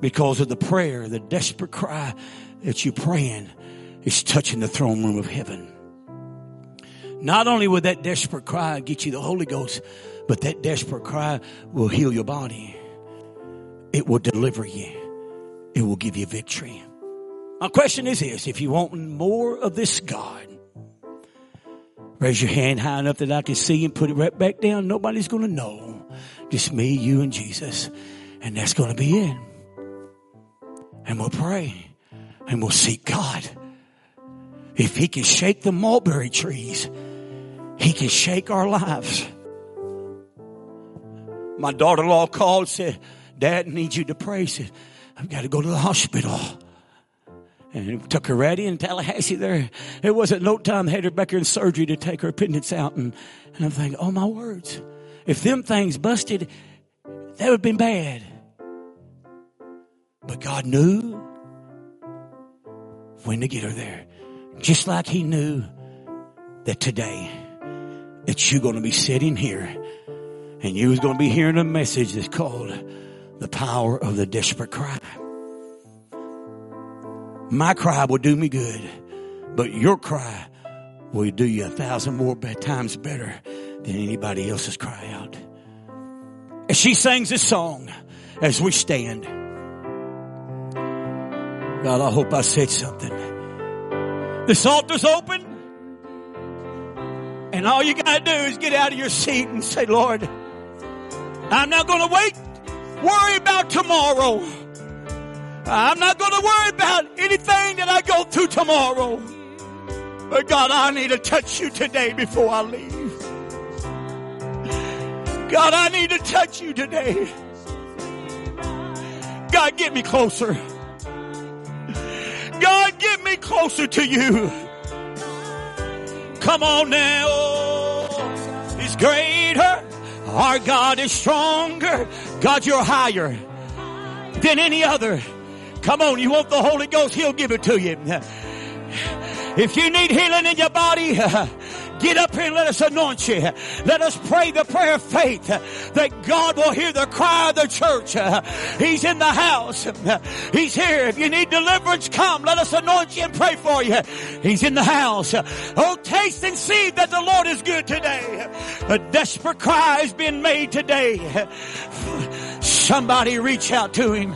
Speaker 2: because of the prayer, the desperate cry that you're praying is touching the throne room of heaven. Not only will that desperate cry get you the Holy Ghost, but that desperate cry will heal your body. It will deliver you. It will give you victory. My question is this, if you want more of this God, raise your hand high enough that I can see and put it right back down. Nobody's going to know. Just me, you, and Jesus. And that's going to be it. And we'll pray and we'll seek God. If he can shake the mulberry trees, he can shake our lives. My daughter-in-law called said, Dad needs you to pray. He said, I've got to go to the hospital. And took her ready in Tallahassee there. It wasn't no time they had her back in surgery to take her appendix out. And, and I'm thinking, oh my words. If them things busted, that would have been bad. But God knew when to get her there. Just like he knew that today that you're going to be sitting here and you was going to be hearing a message that's called the power of the desperate cry. My cry will do me good, but your cry will do you a thousand more times better than anybody else's cry out. As she sings this song, as we stand, God, I hope I said something. This altar's open. And all you gotta do is get out of your seat and say, Lord, I'm not gonna wait, worry about tomorrow. I'm not gonna worry about anything that I go through tomorrow. But God, I need to touch you today before I leave. God, I need to touch you today. God, get me closer. God, get me closer to you. Come on now. He's greater. Our God is stronger. God, you're higher than any other. Come on, you want the Holy Ghost, He'll give it to you. If you need healing in your body, get up here and let us anoint you. Let us pray the prayer of faith that God will hear the cry of the church. He's in the house. He's here. If you need deliverance, come. Let us anoint you and pray for you. He's in the house. Oh, taste and see that the Lord is good today. A desperate cry has been made today. Somebody reach out to him.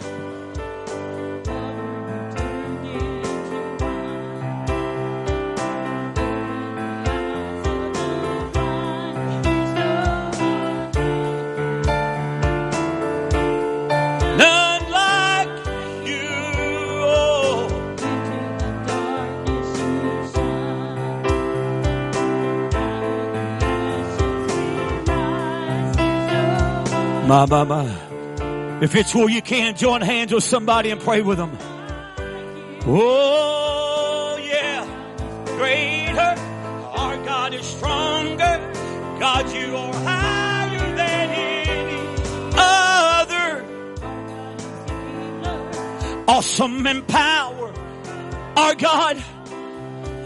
Speaker 2: My, my, my. If it's where you can, join hands with somebody and pray with them. Oh, yeah. Greater. Our God is stronger.
Speaker 1: God, you are higher than any other. Awesome in power, our God.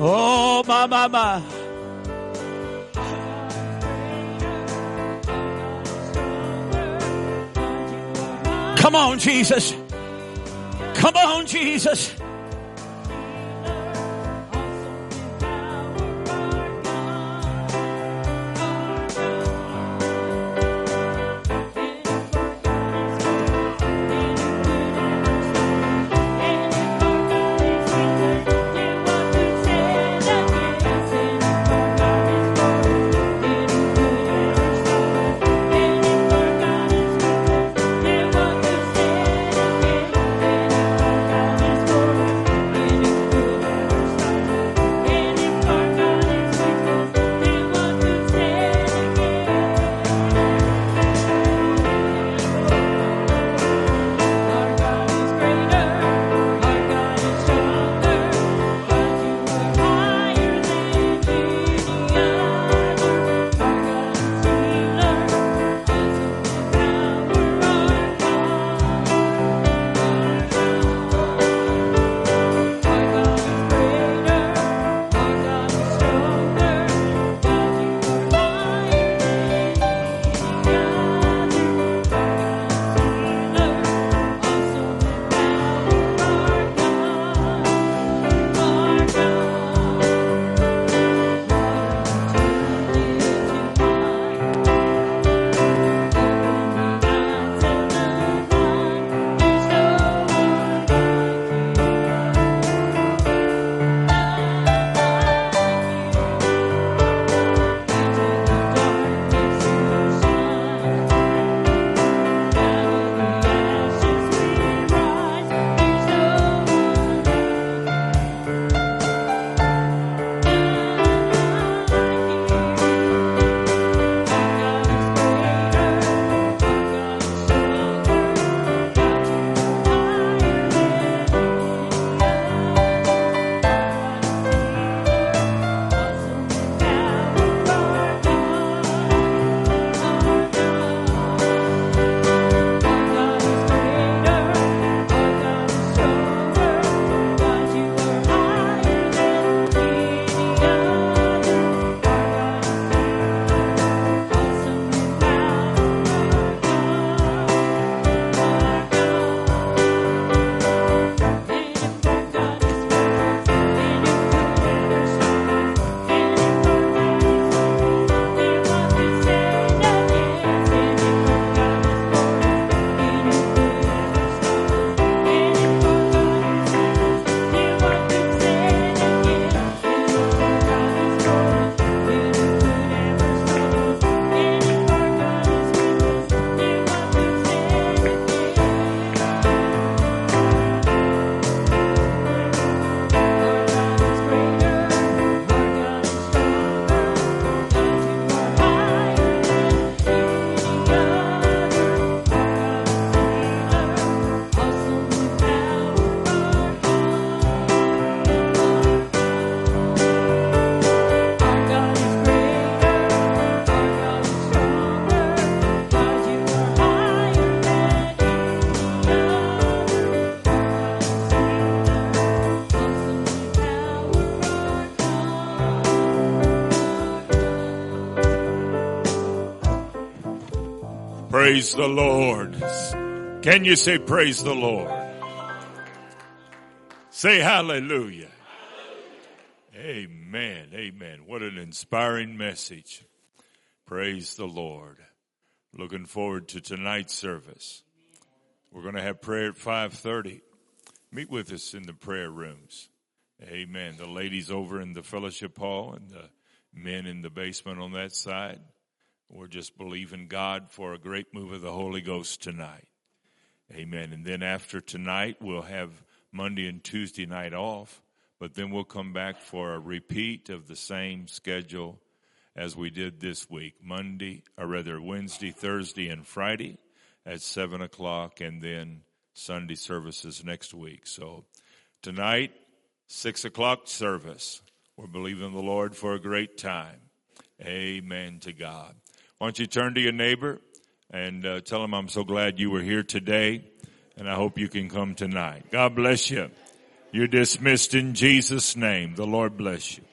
Speaker 1: Oh, my, my, my. Come on, Jesus. Come on, Jesus.
Speaker 4: Praise the Lord. Can you say praise the Lord? Say hallelujah. Amen. Amen. What an inspiring message. Praise the Lord. Looking forward to tonight's service. We're going to have prayer at 5:30. Meet with us in the prayer rooms. Amen. The ladies over in the fellowship hall and the men in the basement on that side. We're just believing God for a great move of the Holy Ghost tonight. Amen. And then after tonight, we'll have Monday and Tuesday night off, but then we'll come back for a repeat of the same schedule as we did this week. Monday, or rather Wednesday, Thursday, and Friday at seven o'clock, and then Sunday services next week. So tonight, six o'clock service. We're believing the Lord for a great time. Amen to God. Why don't you turn to your neighbor and uh, tell him I'm so glad you were here today and I hope you can come tonight. God bless you. You're dismissed in Jesus' name. The Lord bless you.